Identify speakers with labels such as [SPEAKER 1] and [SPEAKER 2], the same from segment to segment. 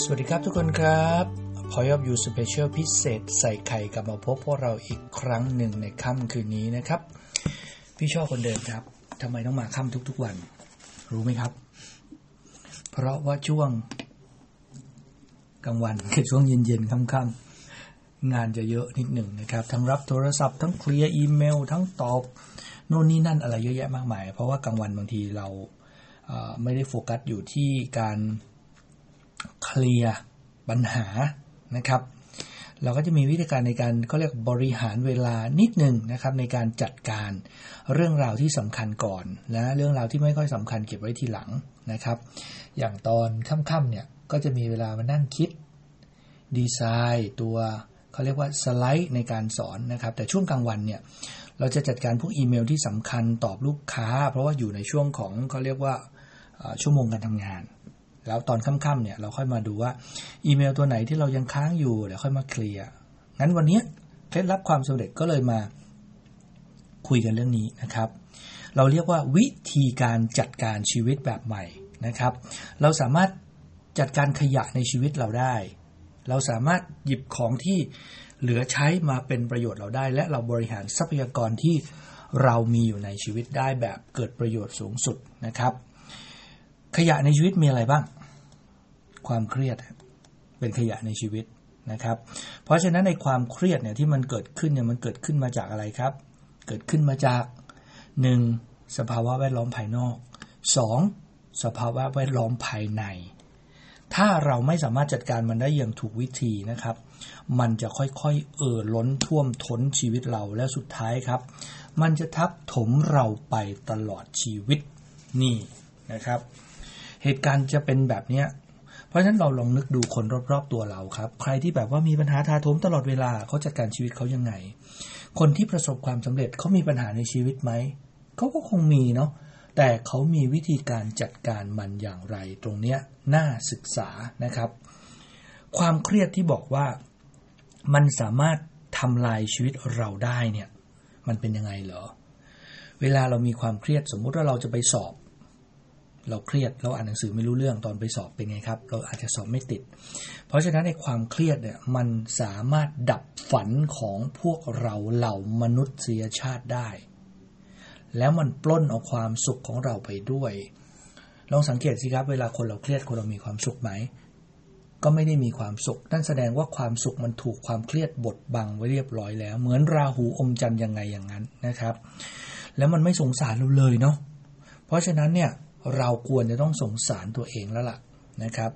[SPEAKER 1] สวัสดีครับทุกคนครับ Power of You Special พิเศษใส่ไข่กลับมาพบพวกเราอีกครั้งหนึ่งในค่ำคืนนี้นะครับ พี่ชอบคนเดิมครับทำไมต้องมาค่ำทุกๆวัน รู้ไหมครับ เพราะว่าช่วงกลางวันคือช่วงเย็นๆค่ำๆงานจะเยอะนิดหนึ่งนะครับ ทั้งรับโทรศัพท์ทั้งเคลียร์อีเมล ทั้งตอบโน่นนี่นั่นอะไรเยอะแยะมากมาย เพราะว่ากลางวันบางทีเราไม่ได้โฟกัสอยู่ที่การ เคลียร์ปัญหานะครับ เราก็จะมีวิธีการในการเขาเรียกบริหารเวลานิดหนึ่งนะครับ ในการจัดการเรื่องราวที่สำคัญก่อน และเรื่องราวที่ไม่ค่อยสำคัญเก็บไว้ทีหลังนะครับ อย่างตอนค่ำๆเนี่ยก็จะมีเวลามานั่งคิดดีไซน์ตัวเขาเรียกว่าสไลด์ในการสอนนะครับ แต่ช่วงกลางวันเนี่ยเราจะจัดการพวกอีเมลที่สำคัญตอบลูกค้า เพราะว่าอยู่ในช่วงของเขาเรียกว่าชั่วโมงการทำงาน แล้วตอนค่ำๆเนี่ยเราค่อยมาดูว่าอีเมลตัวไหนที่เรายังค้างอยู่เดี๋ยวค่อยมาเคลียร์งั้นวันนี้เคล็ดลับความสำเร็จก็เลยมาคุยกันเรื่องนี้นะครับ เราเรียกว่าวิธีการจัดการชีวิตแบบใหม่นะครับ เราสามารถจัดการขยะในชีวิตเราได้ เราสามารถหยิบของที่เหลือใช้มาเป็นประโยชน์เราได้ และเราบริหารทรัพยากรที่เรามีอยู่ในชีวิตได้แบบเกิดประโยชน์สูงสุดนะครับ ขยะในชีวิตมีอะไรบ้าง ความเครียดเป็นขยะในชีวิตนะครับ เพราะฉะนั้นในความเครียดเนี่ยที่มันเกิดขึ้นเนี่ยมันเกิดขึ้นมาจากอะไรครับ เกิดขึ้นมาจาก 1. สภาวะแวดล้อมภายนอก 2. สภาวะแวดล้อมภายใน ถ้าเราไม่สามารถจัดการมันได้อย่างถูกวิธีนะครับ มันจะค่อยๆ เอ่อล้นท่วมท้นชีวิตเราและสุดท้ายครับ มันจะทับถมเราไปตลอดชีวิตนี่นะครับ เหตุการณ์จะเป็นแบบนี้เพราะฉะนั้นเราลองนึกดูคนรอบๆตัวเราครับ ใครที่แบบว่ามีปัญหาทาทมตลอดเวลาเขาจัดการชีวิตเขายังไง คนที่ประสบความสำเร็จเขามีปัญหาในชีวิตไหมเขาก็คงมีเนาะแต่เขามีวิธีการจัดการมันอย่างไร ตรงเนี้ยน่าศึกษานะครับ ความเครียดที่บอกว่ามันสามารถทำลายชีวิตเราได้เนี่ย มันเป็นยังไงเหรอ เวลาเรามีความเครียดสมมุติว่าเราจะไปสอบ เราเครียดเราอ่านหนังสือไม่รู้เรื่องตอนไปสอบเป็นไงครับ เราอาจจะสอบไม่ติด เพราะฉะนั้นในความเครียดเนี่ยมันสามารถดับฝันของพวกเราเหล่ามนุษยชาติได้ แล้วมันปล้นเอาความสุขของเราไปด้วย ลองสังเกตสิครับ เวลาคนเราเครียดคนเรามีความสุขไหมก็ไม่ได้มีความสุข นั่นแสดงว่าความสุขมันถูกความเครียดบดบังไว้เรียบร้อยแล้ว เหมือนราหูอมจันทร์ยังไงอย่างนั้นนะครับ แล้วมันไม่สงสารเราเลยเนาะ เพราะฉะนั้นเนี่ย เราควรจะต้องสงสารตัวเองแล้วล่ะนะครับ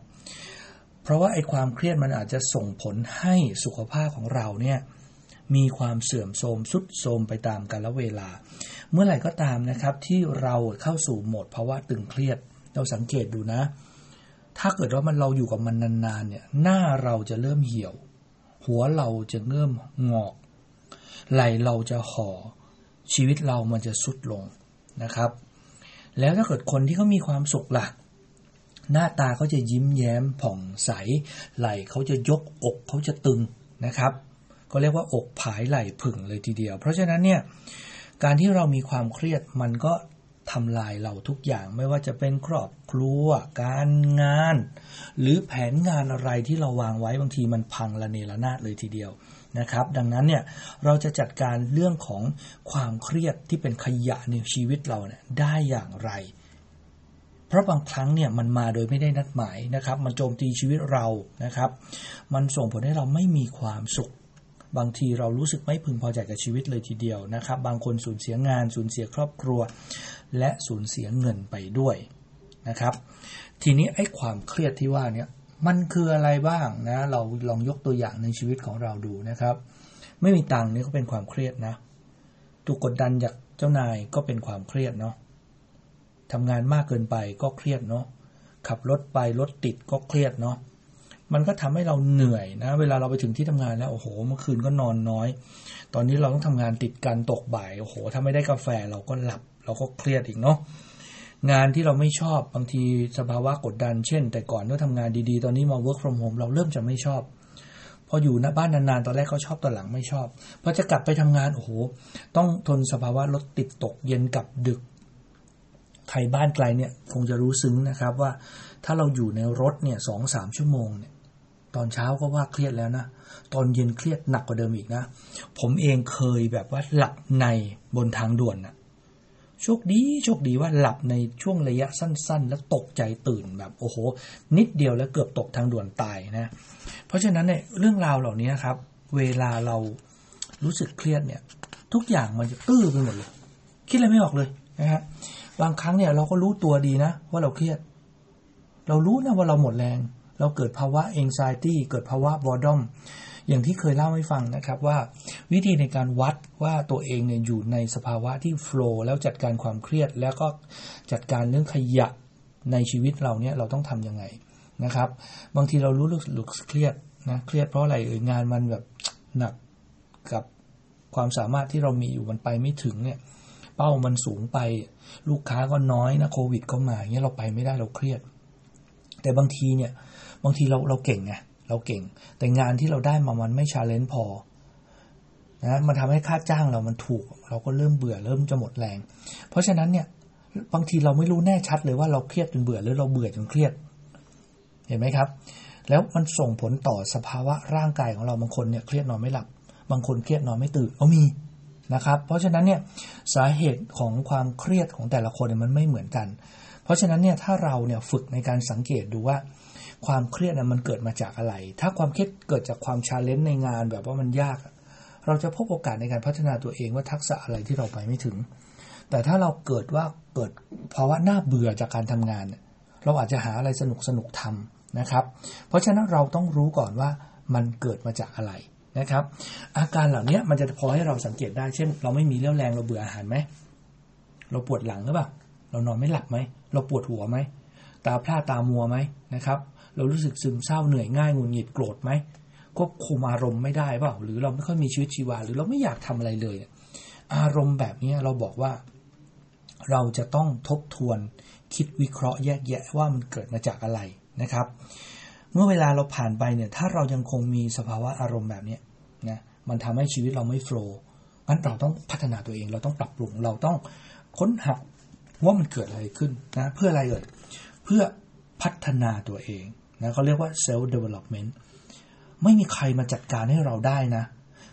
[SPEAKER 1] เพราะว่าไอ้ความเครียดมันอาจจะส่งผลให้สุขภาพของเราเนี่ยมีความเสื่อมโทรมสุดโทรมไปตามกาลเวลา เมื่อไหร่ก็ตามนะครับที่เราเข้าสู่โหมดภาวะตึงเครียด เราสังเกตดูนะ ถ้าเกิดว่ามันเราอยู่กับมันนานๆเนี่ยหน้าเราจะเริ่มเหี่ยว หัวเราจะเริ่มงอก ไหลเราจะห่อชีวิตเรามันจะสุดลงนะครับ แล้วถ้าเกิดคนที่เขามีความสุขละ่ะ หน้าตาเขาจะยิ้มแย้มผ่องใส ไหล่เขาจะยกอกเขาจะตึงนะครับ ก็เรียกว่าอกผายไหล่ผึ่งเลยทีเดียว เพราะฉะนั้นเนี่ยการที่เรามีความเครียดมันก็ทำลายเราทุกอย่างไม่ว่าจะเป็นครอบครัว การงาน หรือแผนงานอะไรที่เราวางไว้บางทีมันพังละเนระนาดเลยทีเดียว นะครับ ดังนั้นเนี่ยเราจะจัดการเรื่องของความเครียดที่เป็นขยะในชีวิตเราเนี่ยได้อย่างไร เพราะบางครั้งเนี่ยมันมาโดยไม่ได้นัดหมายนะครับ มันโจมตีชีวิตเรานะครับ มันส่งผลให้เราไม่มีความสุขบางทีเรารู้สึกไม่พึงพอใจกับชีวิตเลยทีเดียวนะครับ บางคนสูญเสียงาน สูญเสียครอบครัว และสูญเสียเงินไปด้วยนะครับ ทีนี้ไอ้ความเครียดที่ว่าเนี่ย มันคืออะไรบ้างนะ เราลองยกตัวอย่างในชีวิตของเราดูนะครับ ไม่มีตังค์นี่ก็เป็นความเครียดนะถูกกดดันจากเจ้านายก็เป็นความเครียดเนาะทำงานมากเกินไปก็เครียดเนาะขับรถไปรถติดก็เครียดเนาะมันก็ทำให้เราเหนื่อยนะ เวลาเราไปถึงที่ทำงานแล้วโอ้โห เมื่อคืนก็นอนน้อย ตอนนี้เราต้องทำงานติดกันตกบ่ายโอ้โหถ้าไม่ได้กาแฟเราก็หลับ เราก็เครียดอีกเนาะ งานที่เราไม่ชอบบางทีสภาวะกดดัน เช่น แต่ก่อนก็ทำงานดีๆ ตอนนี้มา work from home เราเริ่มจะไม่ชอบ พออยู่นะบ้านนานๆ ตอนแรกก็ชอบตอนหลังไม่ชอบพอจะกลับไปทำงานโอ้โหต้องทนสภาวะรถติดตกเย็นกับดึกใครบ้านไกลเนี่ยคงจะรู้ซึ้งนะครับว่าถ้าเราอยู่ในรถเนี่ยสองสามชั่วโมงเนี่ยตอนเช้าก็ว่าเครียดแล้วนะ ตอนเย็นเครียดหนักกว่าเดิมอีกนะ ผมเองเคยแบบว่าหลับในบนทางด่วนนะ โชคดีโชคดีว่าหลับในช่วงระยะสั้น ๆ แล้วตกใจตื่นแบบโอ้โห นิดเดียวแล้วเกือบตกทางด่วนตายนะ เพราะฉะนั้นเนี่ยเรื่องราวเหล่านี้ครับ เวลาเรารู้สึกเครียดเนี่ย ทุกอย่างมันจะตื้อไปหมดเลย คิดอะไรไม่ออกเลยนะฮะบางครั้งเนี่ยเราก็รู้ตัวดีนะ ว่าเราเครียด เรารู้นะว่าเราหมดแรง เราเกิดภาวะ anxiety เกิดภาวะ boredom อย่างที่เคยเล่าให้ฟังนะครับว่า วิธีในการวัดว่าตัวเองเนี่ยอยู่ในสภาวะที่ flow แล้วจัดการความเครียด แล้วก็จัดการเรื่องขยะในชีวิตเราเนี่ยเราต้องทำยังไงนะครับ บางทีเรารู้สึกเครียดนะเครียดเพราะอะไรเอ่ยงานมันแบบหนักกับความสามารถที่เรามีอยู่มันไปไม่ถึงเนี่ยเป้ามันสูงไปลูกค้าก็น้อยนะโควิดก็มาเงี้ยเราไปไม่ได้เราเครียด แต่บางทีเนี่ยบางทีเราเราเก่งไง เราเก่ง แต่งานที่เราได้มามันไม่ชาเลนจ์พอนะมันทำให้ค่าจ้างเรามันถูก เราก็เริ่มเบื่อเริ่มจะหมดแรง เพราะฉะนั้นเนี่ยบางทีเราไม่รู้แน่ชัดเลยว่าเราเครียดจนเบื่อหรือเราเบื่อจนเครียด เห็นไหมครับ แล้วมันส่งผลต่อสภาวะร่างกายของเราบางคนเนี่ยเครียดนอนไม่หลับ บางคนเครียดนอนไม่ตื่นก็มีนะครับ เพราะฉะนั้นเนี่ยสาเหตุของความเครียดของแต่ละคนมันไม่เหมือนกัน เพราะฉะนั้นเนี่ยถ้าเราเนี่ยฝึกในการสังเกตดูว่า ความเครียดนะมันเกิดมาจากอะไร ถ้าความเครียดเกิดจากความ challenge ในงานแบบว่ามันยาก เราจะพบโอกาสในการพัฒนาตัวเองว่าทักษะอะไรที่เราไปไม่ถึง แต่ถ้าเราเกิดว่าเกิดภาวะหน้าเบื่อจากการทำงาน เราอาจจะหาอะไรสนุกสนุกทำนะครับ เพราะฉะนั้นเราต้องรู้ก่อนว่ามันเกิดมาจากอะไรนะครับ อาการเหล่านี้มันจะพอให้เราสังเกตได้ เช่น เราไม่มีเรี่ยวแรงเราเบื่ออาหารไหม เราปวดหลังหรือเปล่า เรานอนไม่หลับไหม เราปวดหัวไหม ตาพร่าตามัวไหมนะครับ เรารู้สึกซึมเศร้าเหนื่อยง่ายงุนหงิดโกรธไหมควบคุมอารมณ์ไม่ได้เปล่าหรือเราไม่ค่อยมีชีวิตชีวาหรือเราไม่อยากทำอะไรเลย อารมณ์แบบนี้เราบอกว่า เราจะต้องทบทวนคิดวิเคราะห์แยกแยะว่ามันเกิดมาจากอะไรนะครับ เมื่อเวลาเราผ่านไปเนี่ยถ้าเรายังคงมีสภาวะอารมณ์แบบนี้นะมันทำให้ชีวิตเราไม่โฟล์งั้นเราต้องพัฒนาตัวเองเราต้องปรับปรุงเราต้องค้นหาว่ามันเกิดอะไรขึ้นนะเพื่ออะไรเอ่ยเพื่อพัฒนาตัวเอง นะเขาเรียกว่า self development ไม่มีใครมาจัดการให้เราได้นะ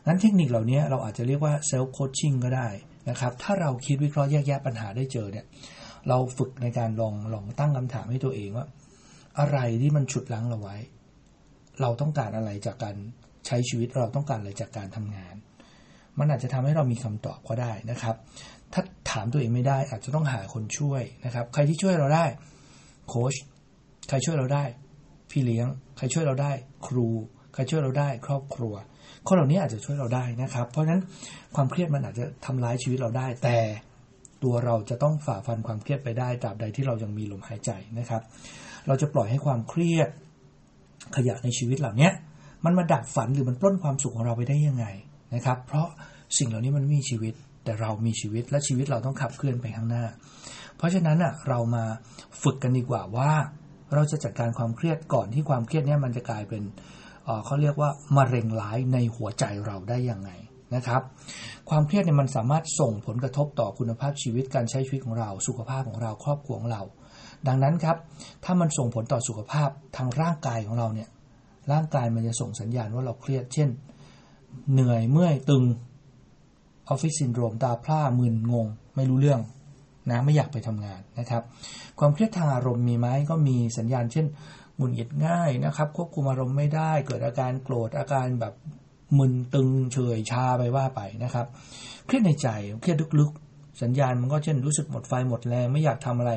[SPEAKER 1] งั้นเทคนิคเหล่านี้เราอาจจะเรียกว่า self coaching ก็ได้นะครับ ถ้าเราคิดวิเคราะห์แยกแยะปัญหาได้เจอเนี่ย เราฝึกในการลองลองตั้งคำถามให้ตัวเองว่า อะไรที่มันฉุดลั้งเราไว้ เราต้องการอะไรจากการใช้ชีวิตเราต้องการอะไรจากการทำงาน มันอาจจะทำให้เรามีคำตอบก็ได้นะครับ ถ้าถามตัวเองไม่ได้อาจจะต้องหาคนช่วยนะครับ ใครที่ช่วยเราได้โค้ชใครช่วยเราได้ พี่เลี้ยง ใครช่วยเราได้ครู ใครช่วยเราได้ครอบครัว คนเหล่านี้อาจจะช่วยเราได้นะครับ เพราะฉะนั้นความเครียดมันอาจจะทำร้ายชีวิตเราได้ แต่ตัวเราจะต้องฝ่าฟันความเครียดไปได้ตราบใดที่เรายังมีลมหายใจนะครับ เราจะปล่อยให้ความเครียดขยะในชีวิตเหล่านี้มันมาดับฝันหรือมันปล้นความสุขของเราไปได้ยังไงนะครับ เพราะสิ่งเหล่านี้มันมีชีวิตแต่เรามีชีวิตและชีวิตเราต้องขับเคลื่อนไปข้างหน้า เพราะฉะนั้นอะเรามาฝึกกันดีกว่าว่า เราจะจัดการความเครียดก่อนที่ความเครียดนี้มันจะกลายเป็นเขาเรียกว่ามะเร็งร้ายในหัวใจเราได้ยังไงนะครับ ความเครียดเนี่ยมันสามารถส่งผลกระทบต่อคุณภาพชีวิตการใช้ชีวิตของเรา สุขภาพของเราครอบครัวของเรา ดังนั้นครับ ถ้ามันส่งผลต่อสุขภาพทางร่างกายของเราเนี่ยร่างกายมันจะส่งสัญญาณว่าเราเครียด เช่น เหนื่อยเมื่อยตึงออฟฟิศซินโดรมตาพร่ามึนงง ไม่รู้เรื่อง นะไม่อยากไปทำงานนะครับ ความเครียดทางอารมณ์มีไหมก็มีสัญญาณเช่นหงุดหงิดง่ายนะครับ ควบคุมอารมณ์ไม่ได้ เกิดอาการโกรธอาการแบบมึนตึงเฉยชาไปว่าไปนะครับ เครียดในใจเครียดลึกๆ สัญญาณมันก็เช่นรู้สึกหมดไฟหมดแรงไม่อยากทำอะไร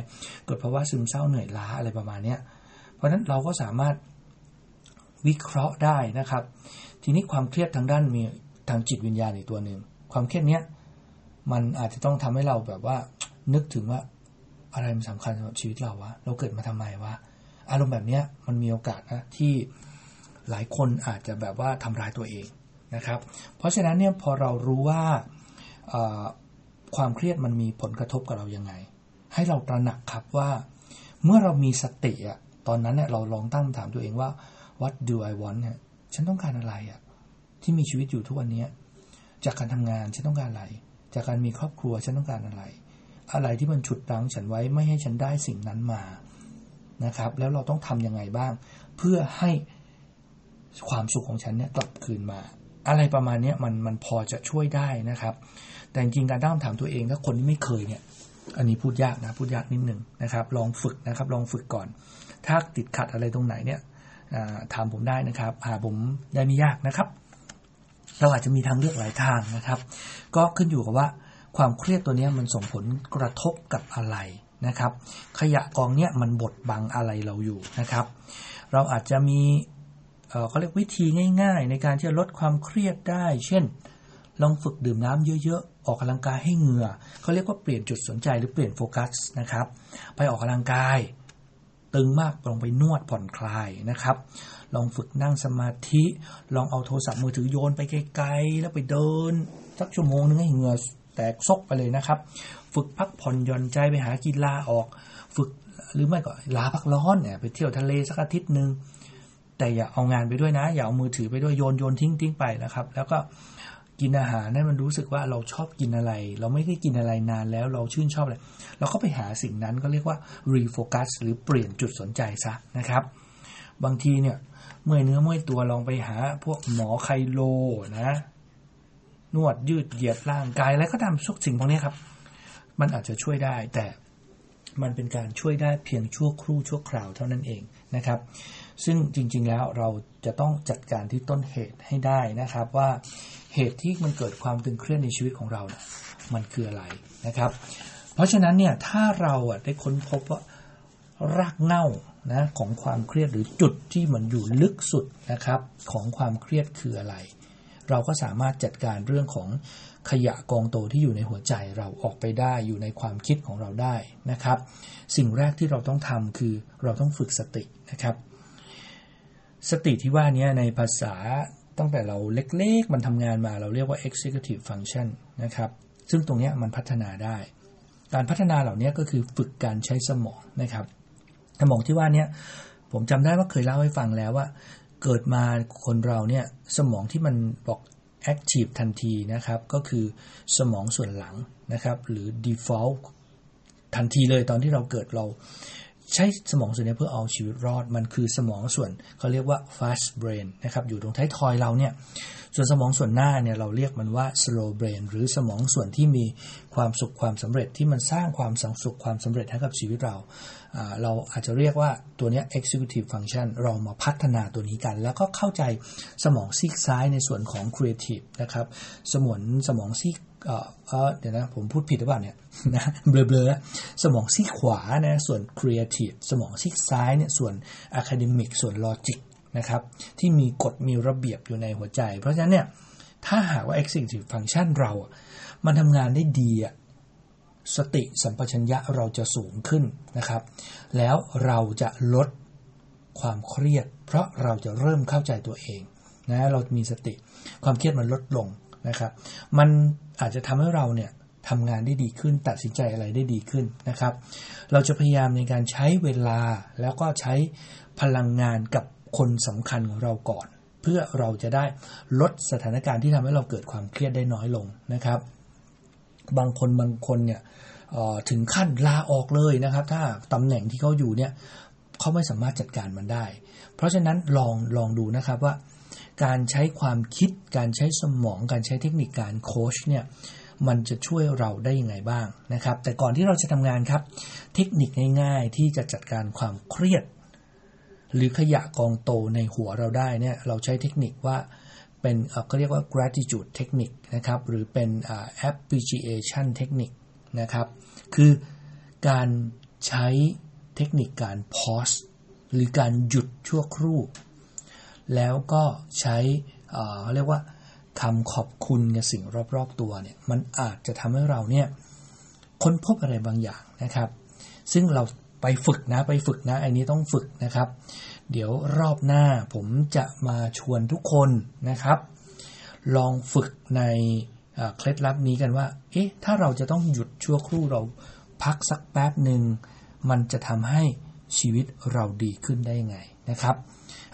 [SPEAKER 1] เกิดภาวะซึมเศร้าเหนื่อยล้าอะไรประมาณนี้เพราะฉะนั้นเราก็สามารถวิเคราะห์ได้นะครับ ทีนี้ความเครียดทางด้านมีทางจิตวิญญาณอีกตัวหนึ่งความเครียดเนี้ย มันอาจจะต้องทำให้เราแบบว่า นึกถึงว่า อะไรมันสำคัญสำหรับชีวิตเราวะเราเกิดมาทำไมวะอารมณ์แบบเนี้ยมันมีโอกาสนะที่หลายคนอาจจะแบบว่าทำร้ายตัวเองนะครับ เพราะฉะนั้นเนี่ยพอเรารู้ว่าความเครียดมันมีผลกระทบกับเรายังไง ให้เราตระหนักครับว่า เมื่อเรามีสติอะตอนนั้นเนี่ยเราลองตั้งถามตัวเองว่า what do I want เนี่ยฉันต้องการอะไรอะที่มีชีวิตอยู่ทุกวันนี้จากการทำงานฉันต้องการอะไร จากการมีครอบครัวฉันต้องการอะไร อะไรที่มันฉุดรั้งฉันไว้ไม่ให้ฉันได้สิ่งนั้นมานะครับ แล้วเราต้องทำยังไงบ้าง เพื่อให้ความสุขของฉันเนี่ยกลับคืนมา อะไรประมาณนี้มันมันพอจะช่วยได้นะครับ แต่จริงการตั้งคำถามตัวเองถ้าคนที่ไม่เคยเนี่ย อันนี้พูดยากนะพูดยากนิดนึงนะครับ ลองฝึกนะครับ ลองฝึกก่อน ถ้าติดขัดอะไรตรงไหนเนี่ยถามผมได้นะครับหาผมได้ไม่ยากนะครับ เราอาจจะมีทางเลือกหลายทางนะครับ ก็ขึ้นอยู่กับว่าความเครียดตัวนี้มันส่งผลกระทบกับอะไรนะครับ ขยะกองเนี้ยมันบดบังอะไรเราอยู่นะครับ เราอาจจะมีเขาเรียกวิธีง่าย ๆ ในการที่จะลดความเครียดได้ เช่น ลองฝึกดื่มน้ำเยอะๆ ออกกำลังกายให้เหงื่อเขาเรียกว่าเปลี่ยนจุดสนใจหรือเปลี่ยนโฟกัสนะครับ ไปออกกำลังกาย ตึงมากลองไปนวดผ่อนคลายนะครับ ลองฝึกนั่งสมาธิ ลองเอาโทรศัพท์มือถือโยนไปไกลๆแล้วไปเดิน สักชั่วโมงนึงให้เหงื่อแตกซกไปเลยนะครับ ฝึกพักผ่อนหย่อนใจไปหากีฬาออก ฝึกหรือไม่ก็ลาพักร้อนเนี่ยไปเที่ยวทะเลสักอาทิตย์หนึ่งแต่อย่าเอางานไปด้วยนะ อย่าเอามือถือไปด้วยโยนโยนทิ้งทิ้งไปนะครับ แล้วก็ กินอาหารให้มันรู้สึกว่าเราชอบกินอะไร เราไม่ได้กินอะไรนานแล้วเราชื่นชอบอะไรเราก็ไปหาสิ่งนั้นก็เรียกว่า refocus หรือเปลี่ยนจุดสนใจซะนะครับ บางทีเนี่ยเมื่อยเนื้อเมื่อยตัวลองไปหาพวกหมอไคโลนะ นวดยืดเหยียดร่างกาย แล้วก็ทำทุกสิ่งพวกนี้ครับ มันอาจจะช่วยได้แต่มันเป็นการช่วยได้เพียงชั่วครู่ชั่วคราวเท่านั้นเองนะครับ ซึ่งจริงๆแล้วเราจะต้องจัดการที่ต้นเหตุให้ได้นะครับว่า เหตุที่มันเกิดความตึงเครียดในชีวิตของเรานะมันคืออะไรนะครับ เพราะฉะนั้นเนี่ยถ้าเราอะได้ค้นพบว่ารากเหง้านะของความเครียดหรือจุดที่มันอยู่ลึกสุดนะครับ ของความเครียดคืออะไร เราก็สามารถจัดการเรื่องของขยะกองโตที่อยู่ในหัวใจเราออกไปได้อยู่ในความคิดของเราได้นะครับ สิ่งแรกที่เราต้องทำคือเราต้องฝึกสตินะครับ สติที่ว่านี้ในภาษา ตั้งแต่เราเล็กๆ มันทำงานมาเราเรียกว่า executive function นะครับ ซึ่งตรงนี้มันพัฒนาได้ การพัฒนาเหล่านี้ก็คือฝึกการใช้สมองนะครับ สมองที่ว่านี้ผมจำได้ว่าเคยเล่าให้ฟังแล้วว่า เกิดมาคนเราเนี่ยสมองที่มันบอก active ทันทีนะครับ ก็คือสมองส่วนหลังนะครับ หรือ default ทันทีเลยตอนที่เราเกิดเรา ใช้สมองส่วนนี้เพื่อเอาชีวิตรอด มันคือสมองส่วนเขาเรียกว่า fast brain นะครับ อยู่ตรงท้ายทอยเราเนี่ย ส่วนสมองส่วนหน้าเนี่ยเราเรียกมันว่า slow brain หรือสมองส่วนที่มีความสุขความสำเร็จที่มันสร้างความสังสุขความสำเร็จให้กับชีวิตเรา เราอาจจะเรียกว่าตัวนี้ executive function เรามาพัฒนาตัวนี้กัน แล้วก็เข้าใจสมองซีกซ้ายในส่วนของ creative นะครับ สมองสมองซีก เออเดี๋ยวนะ ผมพูดผิดหรือเปล่าเนี่ยนะเบลอๆสมองซีขวานะส่วน creative สมองซีซ้ายเนี่ยส่วน academic ส่วน logic นะครับที่มีกฎมีระเบียบอยู่ในหัวใจ เพราะฉะนั้นเนี่ยถ้าหากว่า executive function เรา มันทำงานได้ดีอะสติสัมปชัญญะเราจะสูงขึ้นนะครับ แล้วเราจะลดความเครียด เพราะเราจะเริ่มเข้าใจตัวเองนะเรามีสติความเครียดมันลดลงนะครับ มัน อาจจะทำให้เราเนี่ยทำงานได้ดีขึ้น ตัดสินใจอะไรได้ดีขึ้นนะครับ เราจะพยายามในการใช้เวลาแล้วก็ใช้พลังงานกับคนสำคัญของเราก่อน เพื่อเราจะได้ลดสถานการณ์ที่ทำให้เราเกิดความเครียดได้น้อยลงนะครับ บางคนบางคนเนี่ยถึงขั้นลาออกเลยนะครับ ถ้าตำแหน่งที่เขาอยู่เนี่ยเขาไม่สามารถจัดการมันได้ เพราะฉะนั้นลองลองดูนะครับว่า การใช้ความคิด การใช้สมอง การใช้เทคนิคการโค้ชเนี่ยมันจะช่วยเราได้ยังไงบ้างนะครับ แต่ก่อนที่เราจะทำงานครับ เทคนิคง่าย ๆ ที่จะจัดการความเครียด หรือขยะกองโตในหัวเราได้เนี่ยเราใช้เทคนิคว่าเป็นก็เรียกว่า gratitude technique นะครับ หรือเป็น appreciation technique นะครับ คือการใช้เทคนิคการพอสหรือการหยุดชั่วครู่ แล้วก็ใช้เขาเรียกว่าคำขอบคุณกับสิ่งรอบๆตัวเนี่ยมันอาจจะทำให้เราเนี่ยค้นพบอะไรบางอย่างนะครับ ซึ่งเราไปฝึกนะไปฝึกนะอันนี้ต้องฝึกนะครับ เดี๋ยวรอบหน้าผมจะมาชวนทุกคนนะครับ ลองฝึกในเคล็ดลับนี้กันว่า เอ๊ะ ถ้าเราจะต้องหยุดชั่วครู่เราพักสักแป๊บหนึ่ง มันจะทำให้ชีวิตเราดีขึ้นได้ยังไงนะครับ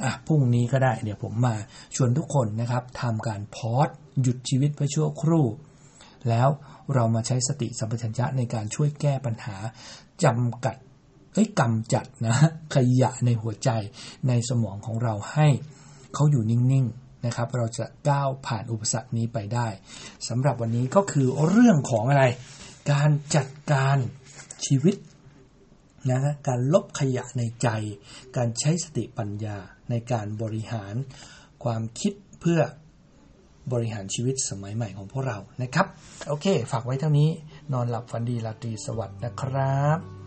[SPEAKER 1] อะพรุ่งนี้ก็ได้ เดี๋ยวผมมาชวนทุกคนนะครับทำการพอดหยุดชีวิตไปชั่วครู่ แล้วเรามาใช้สติสัมปชัญญะในการช่วยแก้ปัญหาจำกัดเอ้ยกำจัดนะขยะในหัวใจในสมองของเราให้เขาอยู่นิ่งๆนะครับ เราจะก้าวผ่านอุปสรรคนี้ไปได้สำหรับวันนี้ก็คือเรื่องของอะไร การจัดการชีวิต นะการลบขยะในใจ การใช้สติปัญญาในการบริหารความคิดเพื่อบริหารชีวิตสมัยใหม่ของพวกเรานะครับ โอเค ฝากไว้เท่านี้ นอนหลับฝันดีราตรีสวัสดิ์นะครับ